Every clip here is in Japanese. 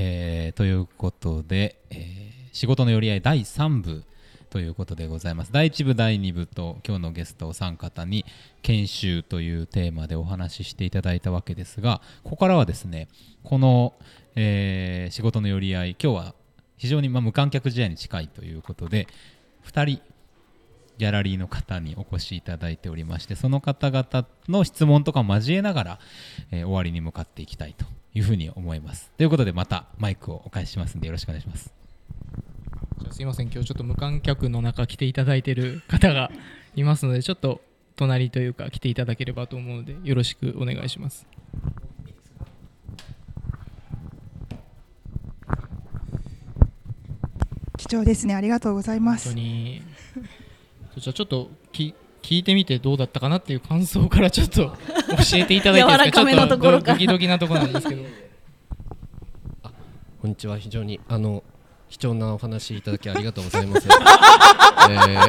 えー、ということで、えー、仕事の寄り合い第3部ということでございます。第1部第2部と今日のゲストお三方に研修というテーマでお話ししていただいたわけですがここからはですねこの、えー、仕事の寄り合い今日は非常にま無観客試合に近いということで2人ギャラリーの方にお越しいただいておりましてその方々の質問とかを交えながら、えー、終わりに向かっていきたいというふうに思います。ということでまたマイクをお返ししますんでよろしくお願いします。すいません。今日ちょっと無観客の中来ていただいている方がいますのでちょっと隣というか来ていただければと思うのでよろしくお願いします。貴重ですね。ありがとうございます。本当にじゃちょっとき聞いてみてどうだったかなっていう感想からちょっと 教えていただいていいですかちょっとドキドキなところなんですけど。あこんにちは。非常にあの貴重なお話いただきありがとうございます。えー、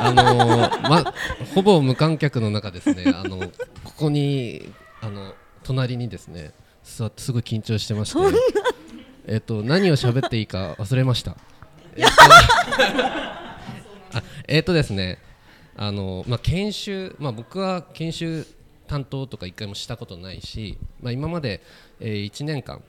あのまほぼ無観客の中ですね。あのここにあの隣にですね座ってすごい緊張してまして、えっと何を喋っていいか忘れました。えっ、と、ですね。あのまあ研修まあ僕は研修担当とか一回もしたことないし、まあ今まで、えー、1年間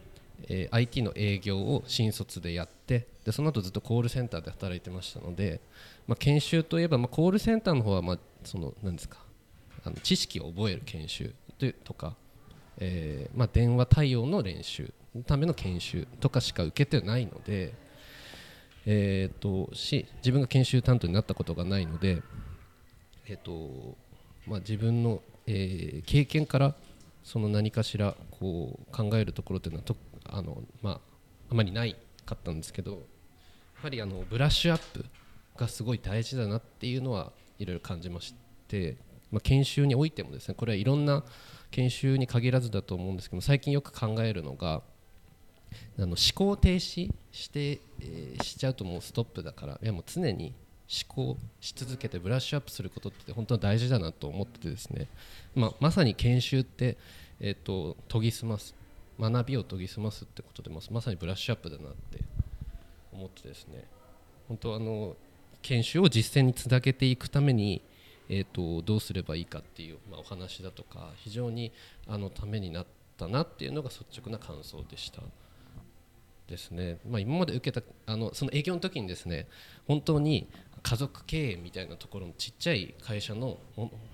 えー、IT の営業を新卒でやってでその後ずっとコールセンターで働いてましたので、まあ、研修といえば、まあ、コールセンターの方はまあその何ですかあの知識を覚える研修とか、えーまあ、電話対応の練習のための研修とかしか受けてないので、えーと、し自分が研修担当になったことがないので、えーとまあ、自分の、えー、経験からその何かしらこう考えるところというのはとあの、まあ、あまりないかったんですけどやはりあのブラッシュアップがすごい大事だなっていうのはいろいろ感じまして、まあ、研修においてもですねこれはいろんな研修に限らずだと思うんですけど最近よく考えるのがあの思考停止して、えー、しちゃうともうストップだからいやもう常に思考し続けてブラッシュアップすることって本当は大事だなと思っててですね、まあ、まさに研修って、えーと研ぎ澄ます。学びを研ぎ澄ますってことでままさにブラッシュアップだなって思ってですね。本当あの研修を実践につなげていくために、えーと、どうすればいいかっていう、まあ、お話だとか非常にあのためになったなっていうのが率直な感想でした。ですね、まあ、今まで受けたあのその営業の時にですね本当に家族経営みたいなところのちっちゃい会社の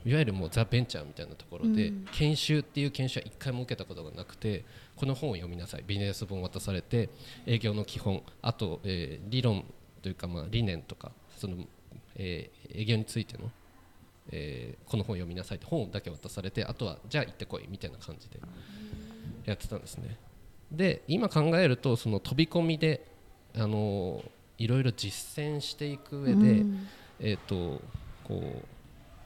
いわゆるもうザ・ベンチャーみたいなところで、研修っていう研修は一回も受けたことがなくてこの本を読みなさい。ビジネス本渡されて営業の基本あと、えー、理論というか、まあ、理念とかその、えー、営業についての、えー、この本を読みなさいって本だけ渡されてあとはじゃあ行ってこいみたいな感じでやってたんですねで今考えるとその飛び込みであのいろいろ実践していく上で、うん、えーと、こ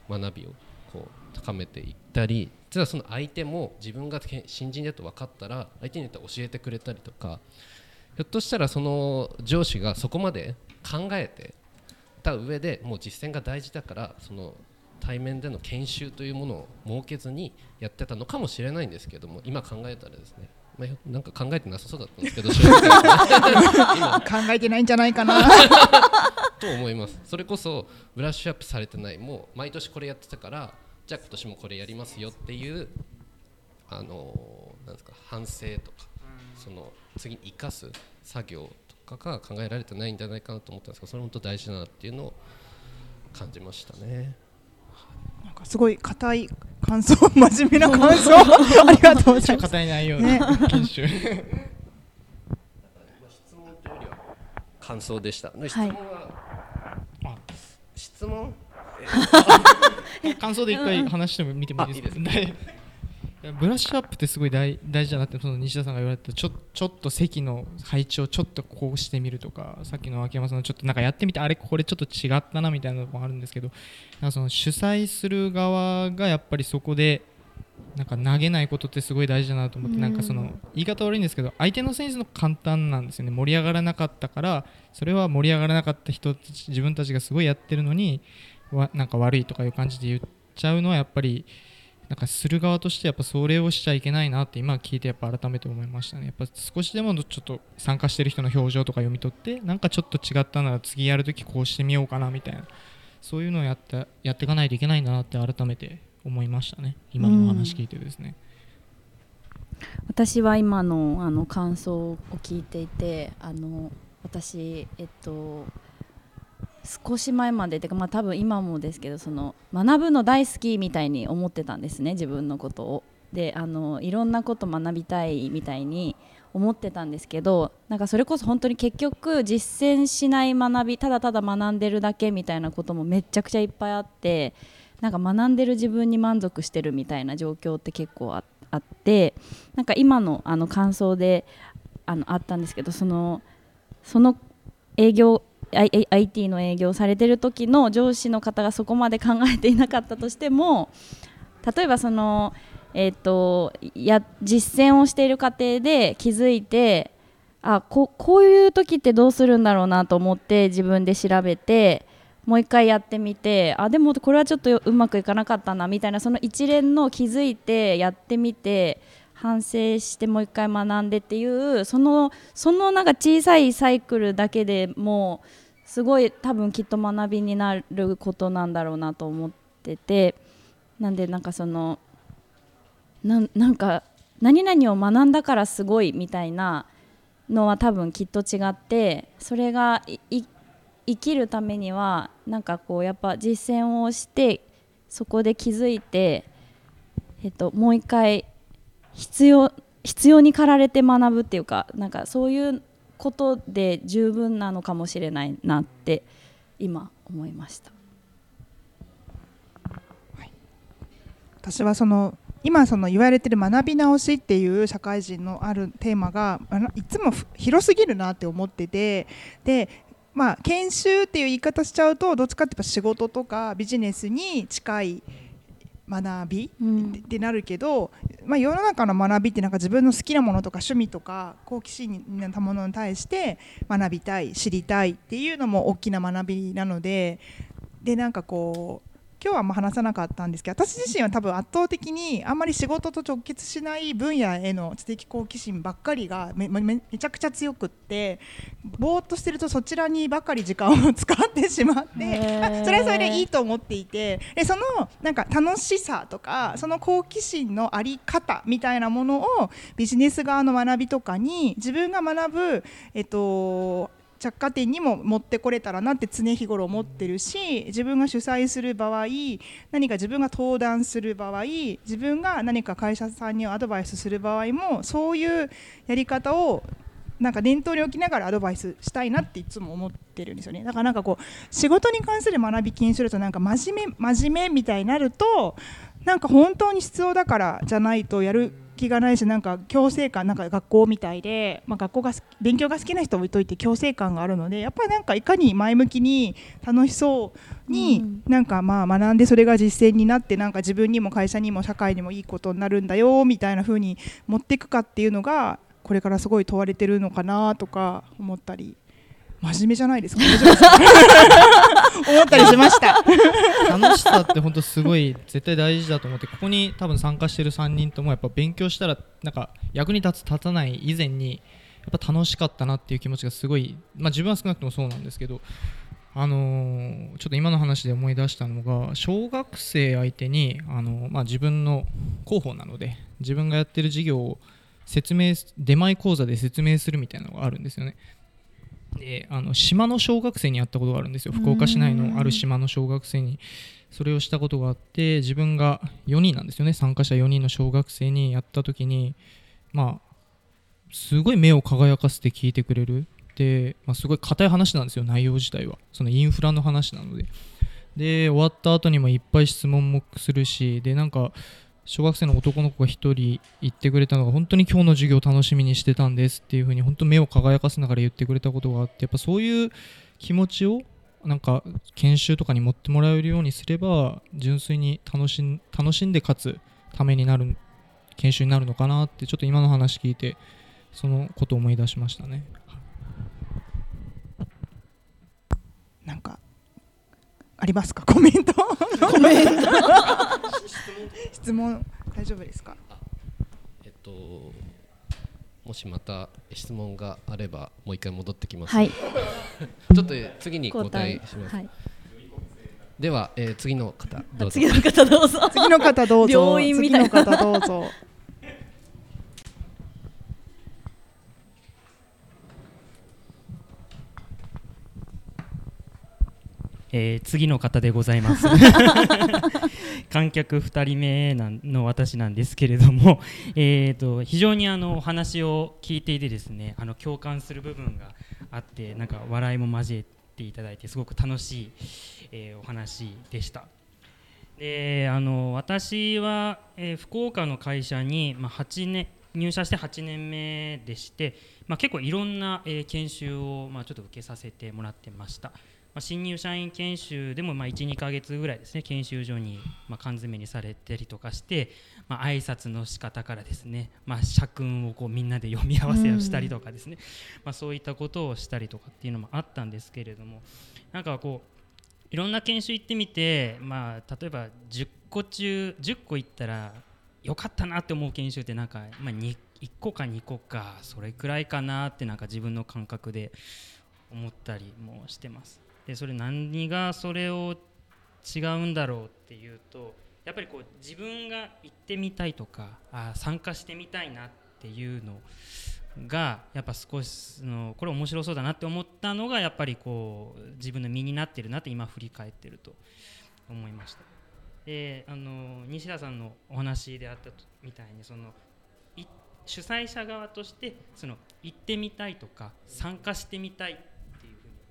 う学びをこう高めていったり実はその相手も自分が新人だと分かったら相手によって教えてくれたりとかひょっとしたらその上司がそこまで考えてた上でもう実践が大事だからその対面での研修というものを設けずにやってたのかもしれないんですけども今考えたらですねまあ、なんか考えてなさそうだったんですけど 考えてないんじゃないかな。と思います。それこそブラッシュアップされてない。もう毎年これやってたからじゃあ今年もこれやりますよっていうあのなんですか反省とかその次に生かす作業とかが考えられてないんじゃないかなと思ったんですけどそれ本当大事だなっていうのを感じましたね。なんかすごい硬い感想真面目な感想 ありがとうございます。硬い内容ね。研修。質問というよりは感想でした。質問は、はい、質問？感想で一回話しても見てもいいですか、ね、ブラッシュアップってすごい大大事だなってその西田さんが言われたちょちょっと席の配置をちょっとこうしてみるとかさっきの秋山さんのちょっとなんかやってみてあれこれちょっと違ったなみたいなのもあるんですけどなんかその主催する側がやっぱりそこでなんか投げないことってすごい大事だなと思って、なんかその言い方悪いんですけど相手の選手の簡単なんですよね。盛り上がらなかったからそれは盛り上がらなかった人自分たちがすごいやってるのにわなんか悪いとかいう感じで言っちゃうのはやっぱりなんかする側としてやっぱそれをしちゃいけないなって今聞いてやっぱ改めて思いましたね。やっぱ少しでもちょっと参加してる人の表情とか読み取ってなんかちょっと違ったなら次やるときこうしてみようかなみたいな。そういうのをやってやっていかないといけないんだなって改めて思いましたね。今のお話聞いてですね、私は今のあの感想を聞いていてあの私えっと少し前までてかまあ多分今もですけどその学ぶの大好きみたいに思ってたんですね自分のことを。であのいろんなこと学びたいみたいに思ってたんですけどなんかそれこそ本当に結局実践しない学びただただ学んでるだけみたいなこともめちゃくちゃいっぱいあってなんか学んでる自分に満足してるみたいな状況って結構あってなんか今のあの感想であのあったんですけどそのその営業 IT の営業されてる時の上司の方がそこまで考えていなかったとしても例えばその、えー、とや実践をしている過程で気づいてあここういう時ってどうするんだろうなと思って自分で調べてもう一回やってみてあでもこれはちょっとうまくいかなかったなみたいなその一連の気づいてやってみて反省してもう一回学んでっていうそのそのなんか小さいサイクルだけでもうすごい多分きっと学びになることなんだろうなと思っててなんでなんかそのななんか何々を学んだからすごいみたいなのは多分きっと違ってそれが生きるためにはなんかこうやっぱ実践をしてそこで気づいて、えっと、もう一回必要必要に駆られて学ぶっていうかなんかそういうことで十分なのかもしれないなって今思いました。私はその今その言われてる学び直しっていう社会人のあるテーマがいつも広すぎるなって思っててでまあ研修っていう言い方しちゃうとどっちかっていうと仕事とかビジネスに近い学びうん。ってなるけど、まあ、世の中の学びってなんか自分の好きなものとか趣味とか好奇心なものに対して学びたい知りたいっていうのも大きな学びなのででなんかこう今日はま話さなかったんですけど私自身は多分圧倒的にあんまり仕事と直結しない分野への知的好奇心ばっかりがめめめちゃくちゃ強くってぼーっとしてるとそちらにばかり時間を使ってしまって それはそれでいいと思っていてでそのなんか楽しさとかその好奇心のあり方みたいなものをビジネス側の学びとかに自分が学ぶ、えっと、着火点にも持ってこれたらなって常日頃思ってるし自分が主催する場合何か自分が登壇する場合自分が何か会社さんにアドバイスする場合もそういうやり方をなんか念頭に置きながらアドバイスしたいなっていつも思ってるんですよね。だからなんかこう仕事に関する学び気にするとなんか真面目真面目みたいになるとなんか本当に必要だからじゃないとやる気がないしなんか強制感なんか学校みたいで、まあ、学校が勉強が好きな人は置いといて強制感があるのでやっぱりなんかいかに前向きに楽しそうに、うん。なんかまあ学んでそれが実践になってなんか自分にも会社にも社会にもいいことになるんだよみたいな風に持っていくかっていうのがこれからすごい問われてるのかなとか思ったり真面目じゃないですか？思ったりしました。楽しさって本当すごい絶対大事だと思ってここに多分参加してる3人ともやっぱ勉強したらなんか役に立つ立たない以前にやっぱ楽しかったなっていう気持ちがすごい、まあ、自分は少なくともそうなんですけど、あのーちょっと今の話で思い出したのが小学生相手に、あのまあ、自分の広報なので自分がやってる事業を説明出前講座で説明するみたいなのがあるんですよね。であの島の小学生にやったことがあるんですよ。福岡市内のある島の小学生に。それをしたことがあって自分が4人なんですよね。参加者4人の小学生にやった時にまあすごい目を輝かせて聞いてくれる。で、まあ、すごい硬い話なんですよ。内容自体は。そのインフラの話なので。で終わった後にもいっぱい質問もするしでなんか小学生の男の子が1人言ってくれたのが本当に今日の授業楽しみにしてたんですっていう風に本当目を輝かせながら言ってくれたことがあってやっぱそういう気持ちをなんか研修とかに持ってもらえるようにすれば純粋に楽しん 楽しんでかつためになる研修になるのかなってちょっと今の話聞いてそのことを思い出しましたね。なんかありますか？コメント。コメント。質問大丈夫ですか？えっともしまた質問があればもう一回戻ってきます、はい。ちょっと次に交代します、はい。では、えー次の方どうぞ。次の方どうぞ。次の方どうぞ。病院みたいな。次の方どうぞえー次の方でございます 観客2人目の私なんですけれども、えー、と非常にあのお話を聞いていてですねあの共感する部分があってなんか笑いも交えていただいてすごく楽しい、えーお話でした。であの私は、えー福岡の会社に、まあ、8年入社して8年目でして、まあ、結構いろんな、えー研修を、まあ、ちょっと受けさせてもらってました、まあ、新入社員研修でも、まあ、12ヶ月ぐらいですね研修所に、まあ、缶詰にされたりとかして、まあ挨拶の仕方からですね、まあ、社訓をこうみんなで読み合わせをしたりとかですね、まあ、そういったことをしたりとかっていうのもあったんですけれどもなんかこういろんな研修行ってみて、まあ、例えば10個中10個行ったらよかったなって思う研修ってなんか、まあ、に1個か2個かそれくらいかなってなんか自分の感覚で思ったりもしてます。でそれ何がそれを違うんだろうっていうとやっぱりこう自分が行ってみたいとかあ参加してみたいなっていうのがやっぱ少しのこれ面白そうだなって思ったのがやっぱりこう自分の身になってるなって今振り返ってると思いました。であの西田さんのお話であったみたいにそのい主催者側としてその行ってみたいとか参加してみたい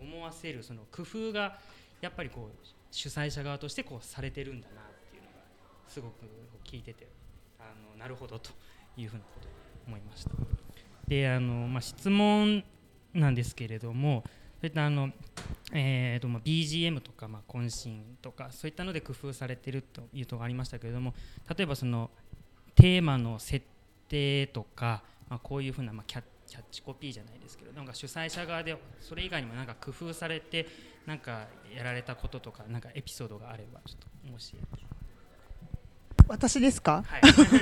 思わせるその工夫がやっぱりこう主催者側としてこうされてるんだなっていうのがすごく聞いててあのなるほどというふうなことを思いました。であの、まあ、質問なんですけれどもそういったあの、えーとま、BGM とか、まあ、渾身とかそういったので工夫されてるというとこありましたけれども例えばそのテーマの設定とか、まあ、こういうふうな、まあ、キャッキャッチコピーじゃないですけどなんか主催者側でそれ以外にもなんか工夫されてなんかやられたこととかなんかエピソードがあればちょっともし私ですか？はい。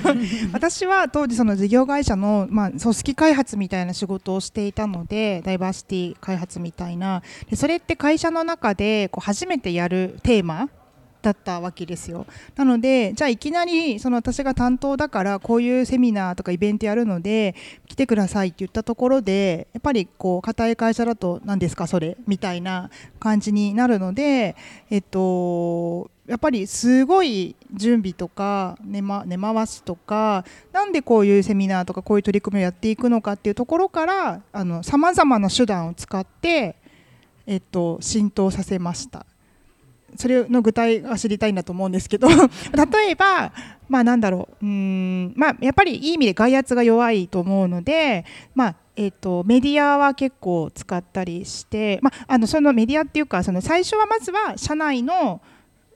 私は当時その事業会社の、まあ、組織開発みたいな仕事をしていたのでダイバーシティ開発みたいな。でそれって会社の中でこう初めてやるテーマだったわけですよなのでじゃあいきなりその私が担当だからこういうセミナーとかイベントやるので来てくださいって言ったところでやっぱりこう固い会社だと何ですかそれみたいな感じになるのでえっとやっぱりすごい準備とか根,、ま、回しとかなんでこういうセミナーとかこういう取り組みをやっていくのかっていうところからさまざまな手段を使って、えっと、浸透させました。それの具体が知りたいんだと思うんですけど。例えば、まあ、なんだろう。うん、まあ、やっぱりいい意味で外圧が弱いと思うので、まあえー、とメディアは結構使ったりして、まあ、あのそのメディアっていうかその最初はまずは社内の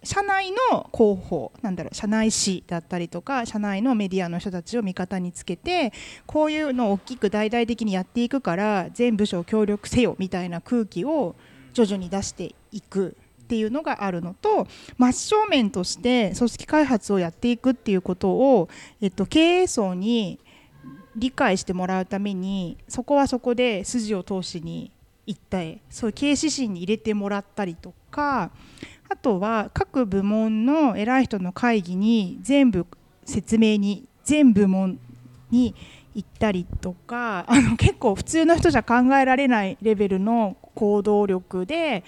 社内の広報なんだろう社内紙だったりとか社内のメディアの人たちを味方につけてこういうのを大きく大々的にやっていくから全部署協力せよみたいな空気を徐々に出していく。っていうのがあるのと真正面として組織開発をやっていくっていうことを、えっと、経営層に理解してもらうためにそこはそこで筋を通しに行ったりそういう経営指針に入れてもらったりとかあとは各部門の偉い人の会議に全部説明に全部門に行ったりとかあの結構普通の人じゃ考えられないレベルの行動力で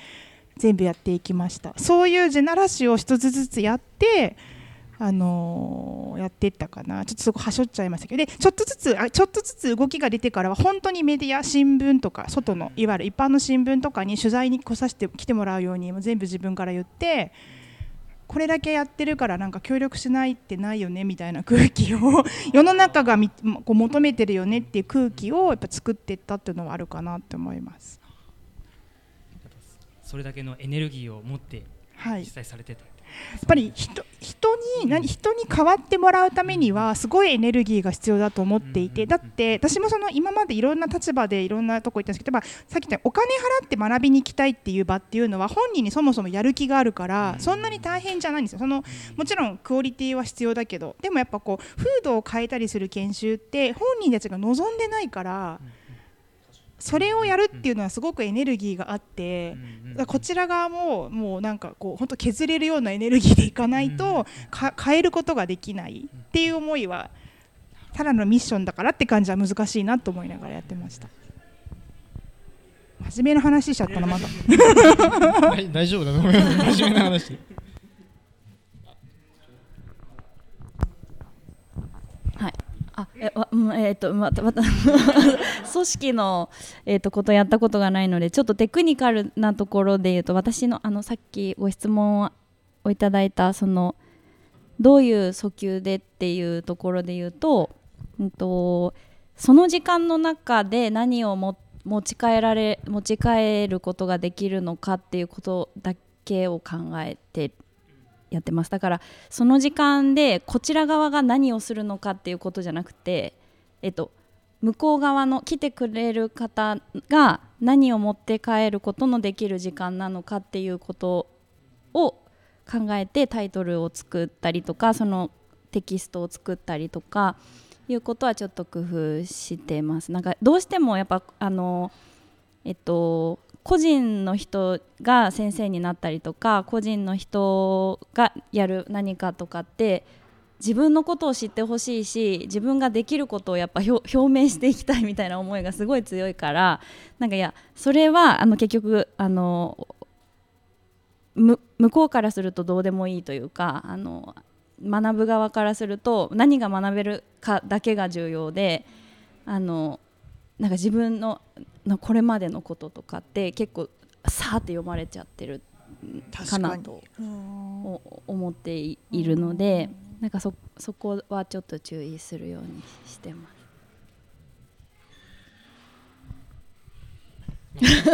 全部やっていきました。そういうジェナラシを一つずつやってあのーやっていったかな。ちょっとそこはしょっちゃいましたけど。でちょっとずつあちょっとずつ動きが出てからは本当にメディア新聞とか外のいわゆる一般の新聞とかに取材に来させて来てもらうようにもう全部自分から言ってこれだけやってるからなんか協力しないってないよねみたいな空気を 世の中がみこう求めてるよねっていう空気をやっぱ作っていったっていうのはあるかなって思います。それだけのエネルギーを持ってはい。実際されてた、やっぱり人人に何人に変わってもらうためにはすごいエネルギーが必要だと思っていて。だって私もその今までいろんな立場でいろんなとこ行ったんですけど、まあ、さっき言ったお金払って学びに行きたいっていう場っていうのは本人にそもそもやる気があるからそんなに大変じゃないんですよ。そのもちろんクオリティは必要だけどでもやっぱこう風土を変えたりする研修って本人たちが望んでないから。それをやるっていうのはすごくエネルギーがあって、こちら側ももうなんかこう本当削れるようなエネルギーでいかないとか変えることができないっていう思いはただのミッションだからって感じは難しいなと思いながらやってました。真面目な話しちゃったなまだ。はい 大丈夫だと思います。真面目な話はい。あ、え、わ、うんえっ、と、また、また 組織の、えっ、と、ことやったことがないので、ちょっとテクニカルなところで言うと、私の、あの、さっきご質問をいただいた、その。どういう訴求でっていうところで言うと、うんと、その時間の中で何を持ち帰られ持ち帰ることができるのかっていうことだけを考えてやってますだからその時間でこちら側が何をするのかっていうことじゃなくて、えっと、向こう側の来てくれる方が何を持って帰ることのできる時間なのかっていうことを考えてタイトルを作ったりとかそのテキストを作ったりとかいうことはちょっと工夫してます。なんかどうしてもやっぱあのえっと個人の人が先生になったりとか個人の人がやる何かとかって自分のことを知ってほしいし自分ができることをやっぱ表明していきたいみたいな思いがすごい強いからなんかいやそれはあの結局あの向こうからするとどうでもいいというかあの学ぶ側からすると何が学べるかだけが重要であのなんか自分のこれまでのこととかって結構さーって読まれちゃってるかなとお思っているのでなんかそそこはちょっと注意するようにしてます。ですよ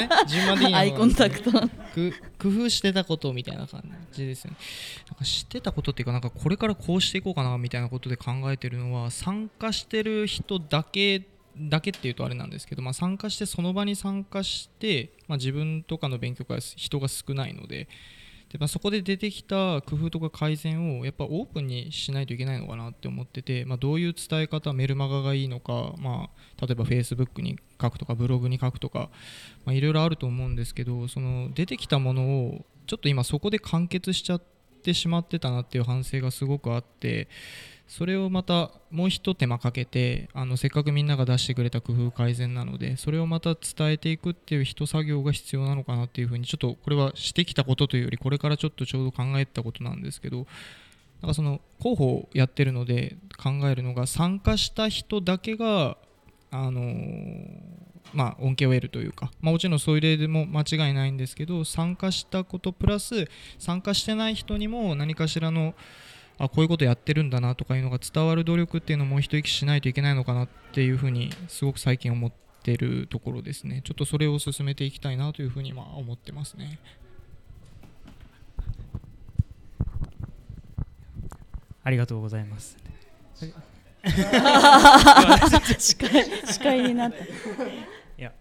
ね。順番的には。アイコンタクト。く工夫してたことみたいな感じですよね。なんか知ってたことっていうかなんかこれからこうしていこうかなみたいなことで考えてるのは参加してる人だけだけっていうとあれなんですけど、まあ、参加してその場に参加して、まあ、自分とかの勉強会は人が少ないのでで、まあ、そこで出てきた工夫とか改善をやっぱオープンにしないといけないのかなって思ってて、まあ、どういう伝え方メルマガがいいのか、まあ、例えば Facebook に書くとかブログに書くとかいろいろあると思うんですけどその出てきたものをちょっと今そこで完結しちゃってしまってたなっていう反省がすごくあってそれをまたもう一手間かけてあのせっかくみんなが出してくれた工夫改善なのでそれをまた伝えていくっていう一作業が必要なのかなっていうふうにちょっとこれはしてきたことというよりこれからちょっとちょうど考えたことなんですけどなんかその広報をやってるので考えるのが参加した人だけがあのまあ、恩恵を得るというか、まあ、もちろんそういう例でも間違いないんですけど参加したことプラス参加してない人にも何かしらのあこういうことやってるんだなとかいうのが伝わる努力っていうのも一息しないといけないのかなっていうふうにすごく最近思ってるところですねちょっとそれを進めていきたいなというふうにまあ思ってますねありがとうございます。司会司会になった。いや、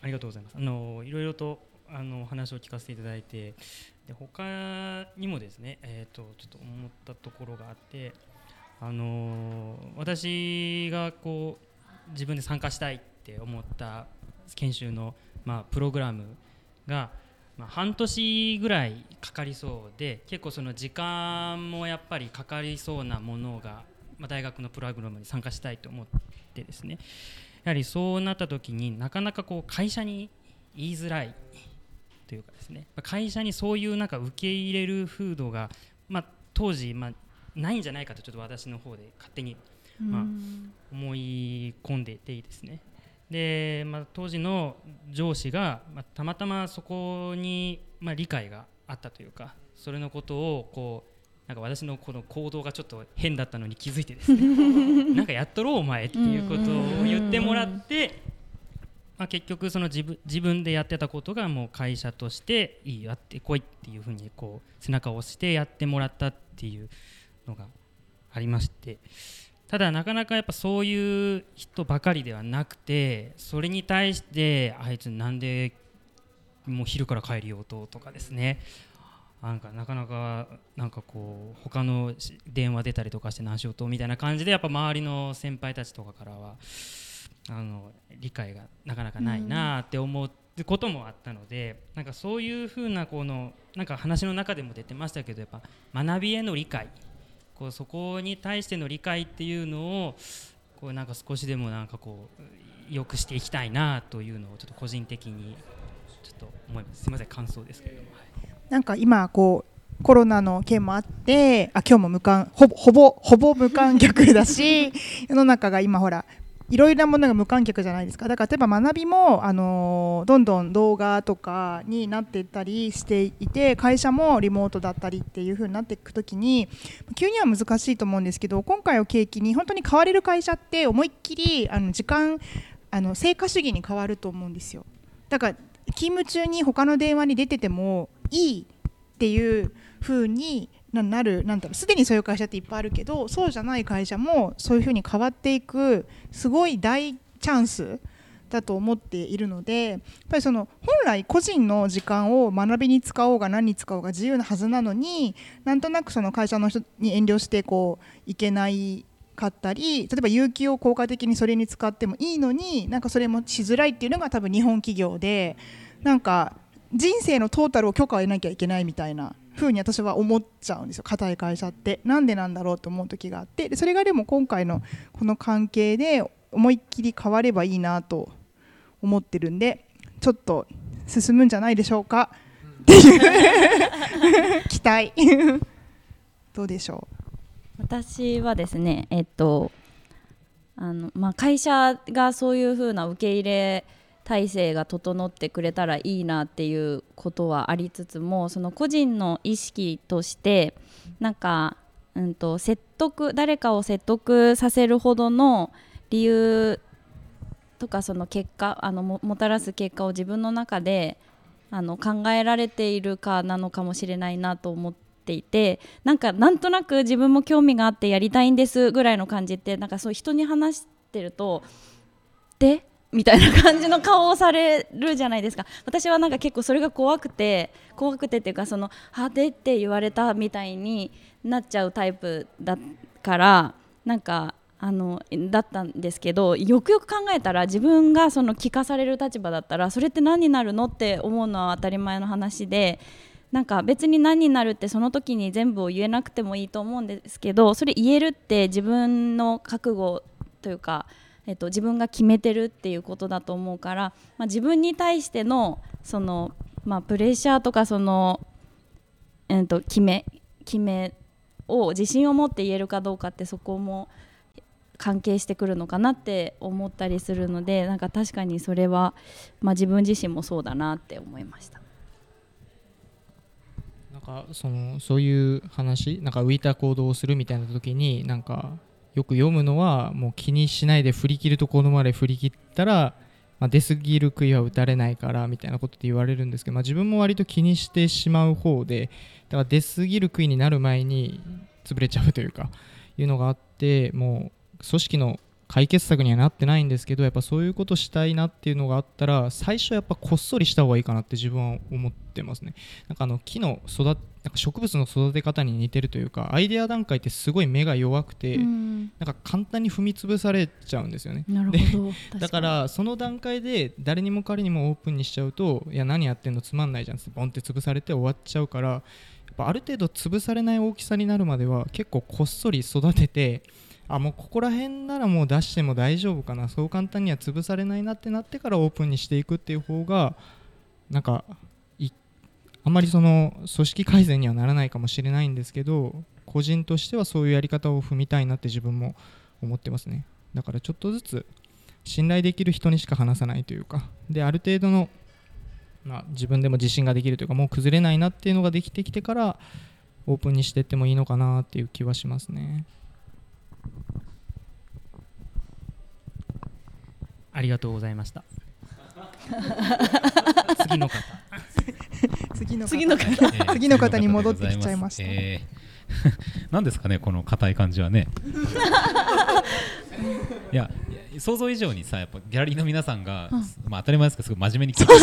ありがとうございます。あのいろいろとあのお話を聞かせていただいて、で他にもですね、えっ、とちょっと思ったところがあって、あの私がこう自分で参加したいって思った研修のまあプログラムが。まあ、半年ぐらいかかりそうで結構その時間もやっぱりかかりそうなものが、まあ、大学のプログラムに参加したいと思ってですねやはりそうなった時になかなかこう会社に言いづらいというかですね。会社にそういうなんか受け入れる風土が、まあ、当時、まあ、ないんじゃないかとちょっと私の方で勝手に、まあ、思い込んでいてですね。で、まあ、当時の上司が、まあ、たまたまそこに、まあ、理解があったというかそれのことをこうなんか私のこの行動がちょっと変だったのに気づいてですね。なんかやっとろうお前っていうことを言ってもらってまあ、結局その自分自分でやってたことがもう会社としていいやってこいっていうふうにこう背中を押してやってもらったっていうのがありまして。ただなかなかやっぱそういう人ばかりではなくてそれに対してあいつなんでもう昼から帰りようととかですね。なんかなかなかなんかこう他の電話出たりとかして何しようとみたいな感じでやっぱ周りの先輩たちとかからはあの理解がなかなかないなって思うこともあったので、なんかそういうふうなこのなんか話の中でも出てましたけどやっぱ学びへの理解。こうそこに対しての理解っていうのをこうなんか少しでもなんかこう良くしていきたいなというのをちょっと個人的にちょっと思います。すみません感想ですけれども、はいなんか今こうコロナの件もあってあ今日も無観ほぼほぼほぼ無観客だし 世の中が今ほらいろいろなものが無観客じゃないですか。だから例えば学びも、あのーどんどん動画とかになっていったりしていて会社もリモートだったりっていう風になっていくときに急には難しいと思うんですけど今回を契機に本当に変われる会社って思いっきりあの時間あの成果主義に変わると思うんですよ。だから勤務中に他の電話に出ててもいいっていう風にななるなんだろうすでにそういう会社っていっぱいあるけどそうじゃない会社もそういう風に変わっていくすごい大チャンスだと思っているのでやっぱりその本来個人の時間を学びに使おうが何に使おうが自由なはずなのになんとなくその会社の人に遠慮してこういけないかったり例えば有給を効果的にそれに使ってもいいのになんかそれもしづらいっていうのが多分日本企業でなんか人生のトータルを許可を得なきゃいけないみたいな風に私は思っちゃうんですよ。硬い会社って。なんでなんだろうと思う時があって。でそれがでも今回のこの関係で思いっきり変わればいいなと思ってるんでちょっと進むんじゃないでしょうか。っていう期待。どうでしょ私はですねえっとあのまあ会社がそういう風な受け入れ体制が整ってくれたらいいなっていうことはありつつもその個人の意識としてなんか、うん、と説得誰かを説得させるほどの理由とかその結果あのももたらす結果を自分の中であの考えられているかなのかもしれないなと思っていてなんかなんとなく自分も興味があってやりたいんですぐらいの感じってなんかそう人に話してるとでみたいな感じの顔をされるじゃないですか。私はなんか結構それが怖くて怖くてっていうかその「はで」って言われたみたいになっちゃうタイプだからなんかあのだったんですけどよくよく考えたら自分がその聞かされる立場だったらそれって何になるのって思うのは当たり前の話でなんか別に何になるってその時に全部を言えなくてもいいと思うんですけどそれ言えるって自分の覚悟というか、えっと、自分が決めてるっていうことだと思うから、まあ、自分に対してのその、まあ、プレッシャーとかその、えっと、決め決めを自信を持って言えるかどうかってそこも関係してくるのかなって思ったりするのでなんか確かにそれは、まあ、自分自身もそうだなって思いました。なんかそのそういう話なんか浮いた行動をするみたいな時になんかよく読むのはもう気にしないで振り切るところまで振り切ったら、まあ、出過ぎる杭は打たれないからみたいなことって言われるんですけど、まあ、自分も割と気にしてしまう方でだから出過ぎる杭になる前に潰れちゃうというかいうのがあってもう組織の解決策にはなってないんですけどやっぱそういうことしたいなっていうのがあったら最初やっぱこっそりした方がいいかなって自分は思ってますね。なんかあの木の育なんか植物の育て方に似てるというかアイデア段階ってすごい目が弱くて、うん。なんか簡単に踏み潰されちゃうんですよね。なるでほどだからその段階で誰にも彼にもオープンにしちゃうといや何やってんのつまんないじゃんってボンって潰されて終わっちゃうからやっぱある程度潰されない大きさになるまでは結構こっそり育ててあもうここら辺ならもう出しても大丈夫かな。そう簡単には潰されないなってなってからオープンにしていくっていう方がなんかいあまりその組織改善にはならないかもしれないんですけど個人としてはそういうやり方を踏みたいなって自分も思ってますね。だからちょっとずつ信頼できる人にしか話さないというか。である程度の、まあ、自分でも自信ができるというかもう崩れないなっていうのができてきてからオープンにしていってもいいのかなっていう気はしますね。ありがとうございました。次の方。次の方。次の方。えー次の方に戻ってきちゃいました。えー 何ですかねこの硬い感じはね。いや想像以上にさやっぱギャラリーの皆さんが、まあ当たり前ですけどすごい真面目に聞いてる。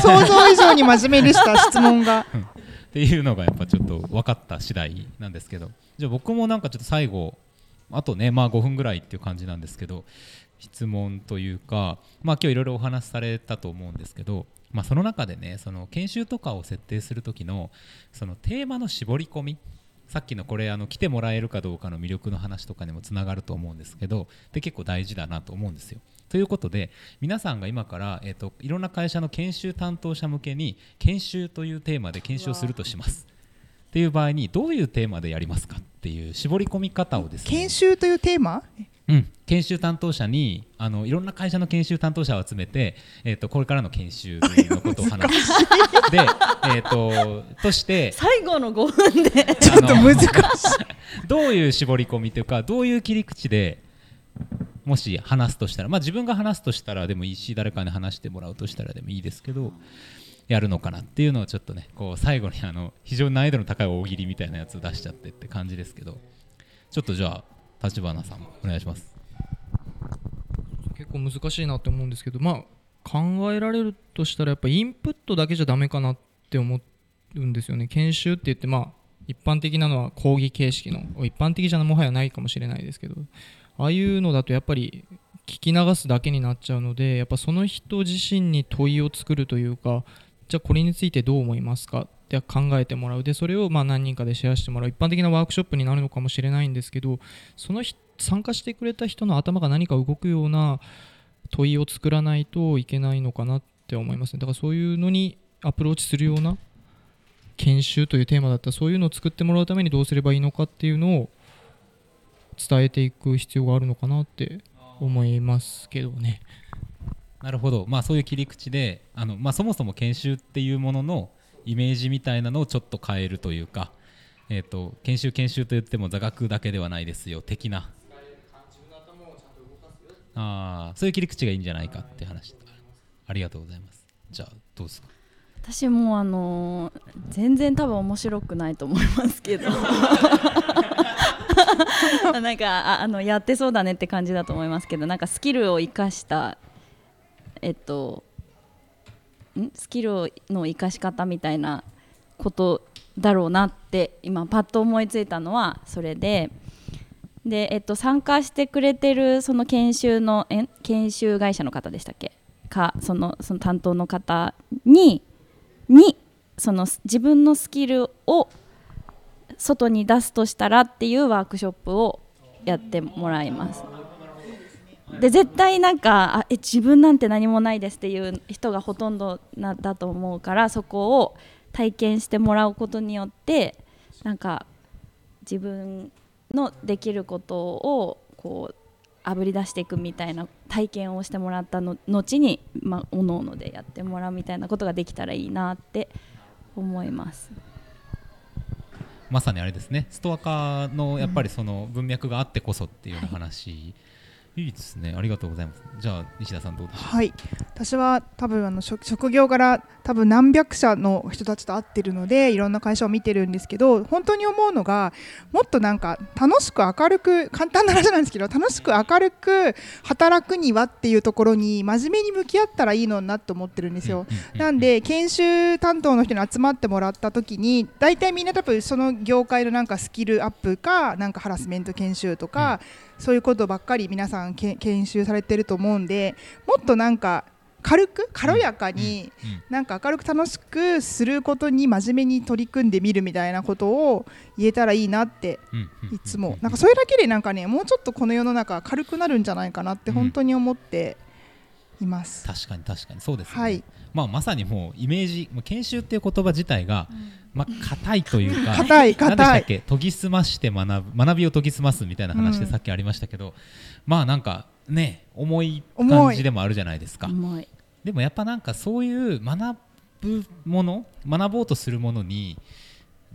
想像以上に真面目でした質問がっていうのがやっぱちょっと分かった次第なんですけどじゃあ僕もなんかちょっと最後あとねまあ5分ぐらいっていう感じなんですけど質問というかまあ今日いろいろお話しされたと思うんですけどまあその中でねその研修とかを設定する時のそのテーマの絞り込みさっきのこれあの来てもらえるかどうかの魅力の話とかにもつながると思うんですけどで結構大事だなと思うんですよ。ということで皆さんが今から、えー、といろんな会社の研修担当者向けに研修というテーマで研修をするとします。っていう場合にどういうテーマでやりますかっていう絞り込み方をですね。研修というテーマ？うん、研修担当者にあのいろんな会社の研修担当者を集めて、えー、とこれからの研修のことを話す。で、えー、ととして最後の5分で。ちょっと難しい。どういう絞り込みというかどういう切り口でもし話すとしたら、まあ、自分が話すとしたらでもいいし誰かに話してもらうとしたらでもいいですけどやるのかなっていうのをちょっとねこう最後にあの非常に難易度の高い大喜利みたいなやつを出しちゃってって感じですけどちょっとじゃあ立花さんお願いします。結構難しいなって思うんですけどまあ考えられるとしたらやっぱインプットだけじゃダメかなって思うんですよね研修って言ってまあ一般的なのは講義形式の一般的じゃもはやないかもしれないですけどああいうのだとやっぱり聞き流すだけになっちゃうのでやっぱその人自身に問いを作るというかじゃあこれについてどう思いますかって考えてもらう。でそれをま何人かでシェアしてもらう。一般的なワークショップになるのかもしれないんですけどその参加してくれた人の頭が何か動くような問いを作らないといけないのかなって思いますね。だからそういうのにアプローチするような研修というテーマだったらそういうのを作ってもらうためにどうすればいいのかっていうのを伝えていく必要があるのかなって思いますけどね。なるほど、まあ、そういう切り口であの、まあ、そもそも研修っていうもののイメージみたいなのをちょっと変えるというか、えー、と研修研修といっても座学だけではないですよ的な。あーそういう切り口がいいんじゃないかって話ありがとうございます。じゃあどうですか？私もあのー全然多分面白くないと思いますけど なんかあのやってそうだねって感じだと思いますけどなんかスキルを生かしたえっとん？スキルの生かし方みたいなことだろうなって今パッと思いついたのはそれで。で、えっと、参加してくれてるその研修のえ研修会社の方でしたっけ？かそのその担当の方ににその自分のスキルを外に出すとしたらっていうワークショップをやってもらいます。で絶対なんかあえ自分なんて何もないですっていう人がほとんどなだと思うからそこを体験してもらうことによってなんか自分のできることをこうあぶり出していくみたいな体験をしてもらったの後に、まあ、おのおのでやってもらうみたいなことができたらいいなって思います。まさにあれですね。ストア化のやっぱりその文脈があってこそっていうような話、い、いですね。ありがとうございます。じゃあ西田さんどうでしょう？はい。私は多分あの職職業柄多分何百社の人たちと会ってるのでいろんな会社を見てるんですけど本当に思うのがもっとなんか楽しく明るく簡単な話なんですけど楽しく明るく働くにはっていうところに真面目に向き合ったらいいのになって思ってるんですよ。なんで研修担当の人に集まってもらった時に大体みんな多分その業界のなんかスキルアップかなんかハラスメント研修とか、そういうことばっかり皆さんけ研修されてると思うんでもっとなんか軽く軽やかにうんうん。なんか明るく楽しくすることに真面目に取り組んでみるみたいなことを言えたらいいなってうんうんいつも。なんかそれだけでなんかねもうちょっとこの世の中軽くなるんじゃないかなって本当に思っています。確かに確かに。そうですよね、はい。まあ、まさにもうイメージ研修っていう言葉自体が、まあ硬いというか硬い何でした硬いっけ？研ぎ澄まして学ぶ学びを研ぎ澄ますみたいな話でうん。さっきありましたけど、まあなんかね重い。感じでもあるじゃないですか。でもやっぱなんかそういう学ぶもの学ぼうとするものに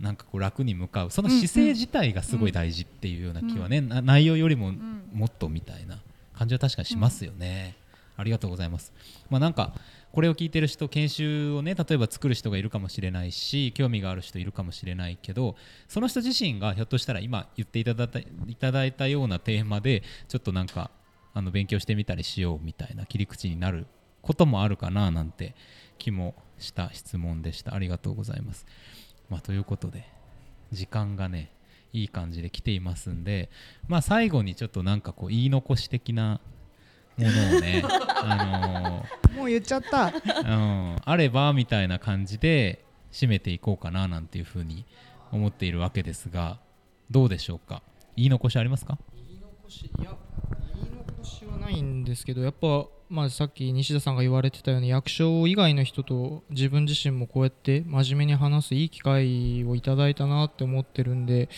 なんかこう楽に向かうその姿勢自体がすごい大事っていうような気はね、な内容よりももっとみたいな感じは確かにしますよね、ありがとうございます。まあなんかこれを聞いてる人研修をね例えば作る人がいるかもしれないし興味がある人いるかもしれないけどその人自身がひょっとしたら今言っていただいたいたようなテーマでちょっとなんかあの勉強してみたりしようみたいな切り口になることもあるかななんて気もした質問でしたありがとうございます。まあ、ということで時間がねいい感じで来ていますんでまあ最後にちょっとなんかこう言い残し的なものをね あのもう言っちゃった。うん、あればみたいな感じで締めていこうかななんていうふうに思っているわけですがどうでしょうか？言い残しありますか？言い残しいや言い残しはないんですけどやっぱ、まあ、さっき西田さんが言われてたように役所以外の人と自分自身もこうやって真面目に話すいい機会をいただいたなって思ってるんで、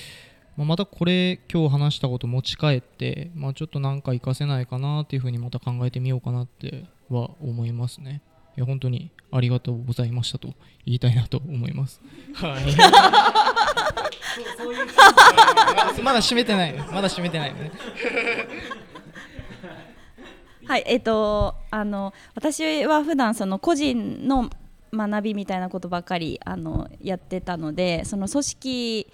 まあ、またこれ今日話したこと持ち帰って、まあ、ちょっとなんか活かせないかなっていうふうにまた考えてみようかなっては思いますね。いや本当にありがとうございましたと言いたいなと思います。はい。まだ閉めてない。まだ閉めてないね。はい、えっ、とあの私は普段その個人の学びみたいなことばかりあのやってたので、その組織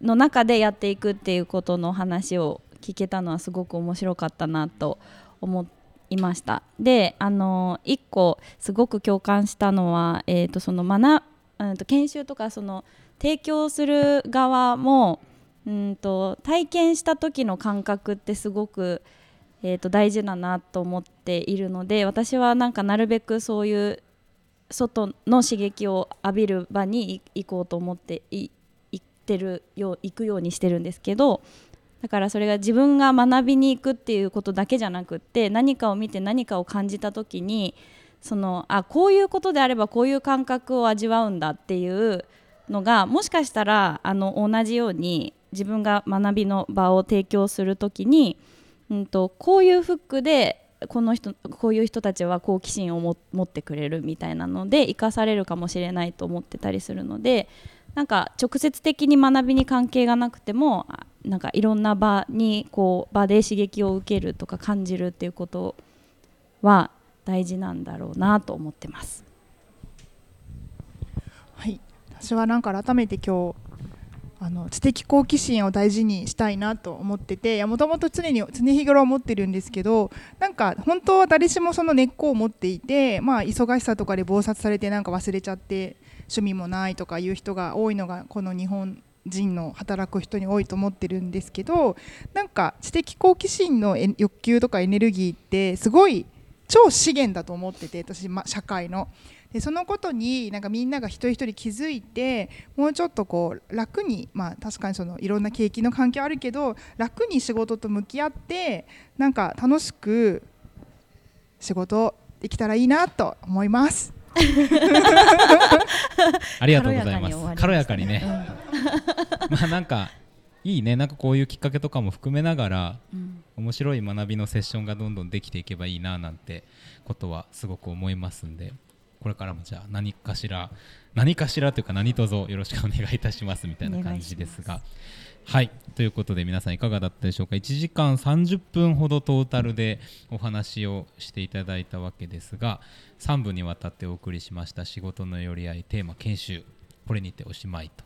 の中でやっていくっていうことの話を聞けたのはすごく面白かったなと思いました。で、あの一個すごく共感したのは、えっ、とその学うんと研修とかその提供する側もうんと体験した時の感覚ってすごくえー、と大事だなと思っているので私はなんかなるべくそういう外の刺激を浴びる場に行こうと思っていってるよう行くようにしてるんですけどだからそれが自分が学びに行くっていうことだけじゃなくって何かを見て何かを感じた時にそのあこういうことであればこういう感覚を味わうんだっていうのがもしかしたらあの同じように自分が学びの場を提供する時にうん、とこういうフックでこの人こういう人たちは好奇心を持ってくれるみたいなので生かされるかもしれないと思ってたりするのでなんか直接的に学びに関係がなくてもなんかいろんな場にこう場で刺激を受けるとか感じるっていうことは大事なんだろうなと思ってます。はい私はなんか改めて今日あの知的好奇心を大事にしたいなと思っててもともと常に常日頃思ってるんですけどなんか本当は誰しもその根っこを持っていて、まあ、忙しさとかで忙殺されてなんか忘れちゃって趣味もないとかいう人が多いのがこの日本人の働く人に多いと思ってるんですけどなんか知的好奇心の欲求とかエネルギーってすごい超資源だと思ってて私、ま、社会の。でそのことになんかみんなが一人一人気づいてもうちょっとこう楽にまあ確かにそのいろんな景気の環境あるけど楽に仕事と向き合ってなんか楽しく仕事できたらいいなと思います。ありがとうございます。軽軽ややかにね、かに終わまあなんかいいね。なんかこういうきっかけとかも含めながらうん。面白い学びのセッションがどんどんできていけばいいななんてことはすごく思いますんでこれからもじゃあ何かしら何かしらというか何卒よろしくお願いいたしますみたいな感じですが。はい。ということで皆さんいかがだったでしょうか？1時間30分ほどトータルでお話をしていただいたわけですが3部にわたってお送りしました仕事の寄り合いテーマ研修。これにておしまいと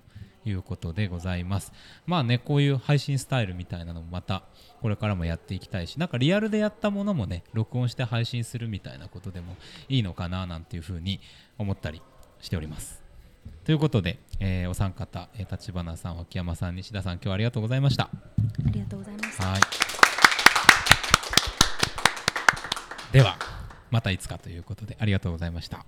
いうことでございます。まあねこういう配信スタイルみたいなのもまたこれからもやっていきたいしなんかリアルでやったものもね録音して配信するみたいなことでもいいのかななんていうふうに思ったりしております。ということで、えーお三方えー立花さん脇山さん西田さん今日はありがとうございました。ありがとうございます。はい。ではまたいつかということでありがとうございました。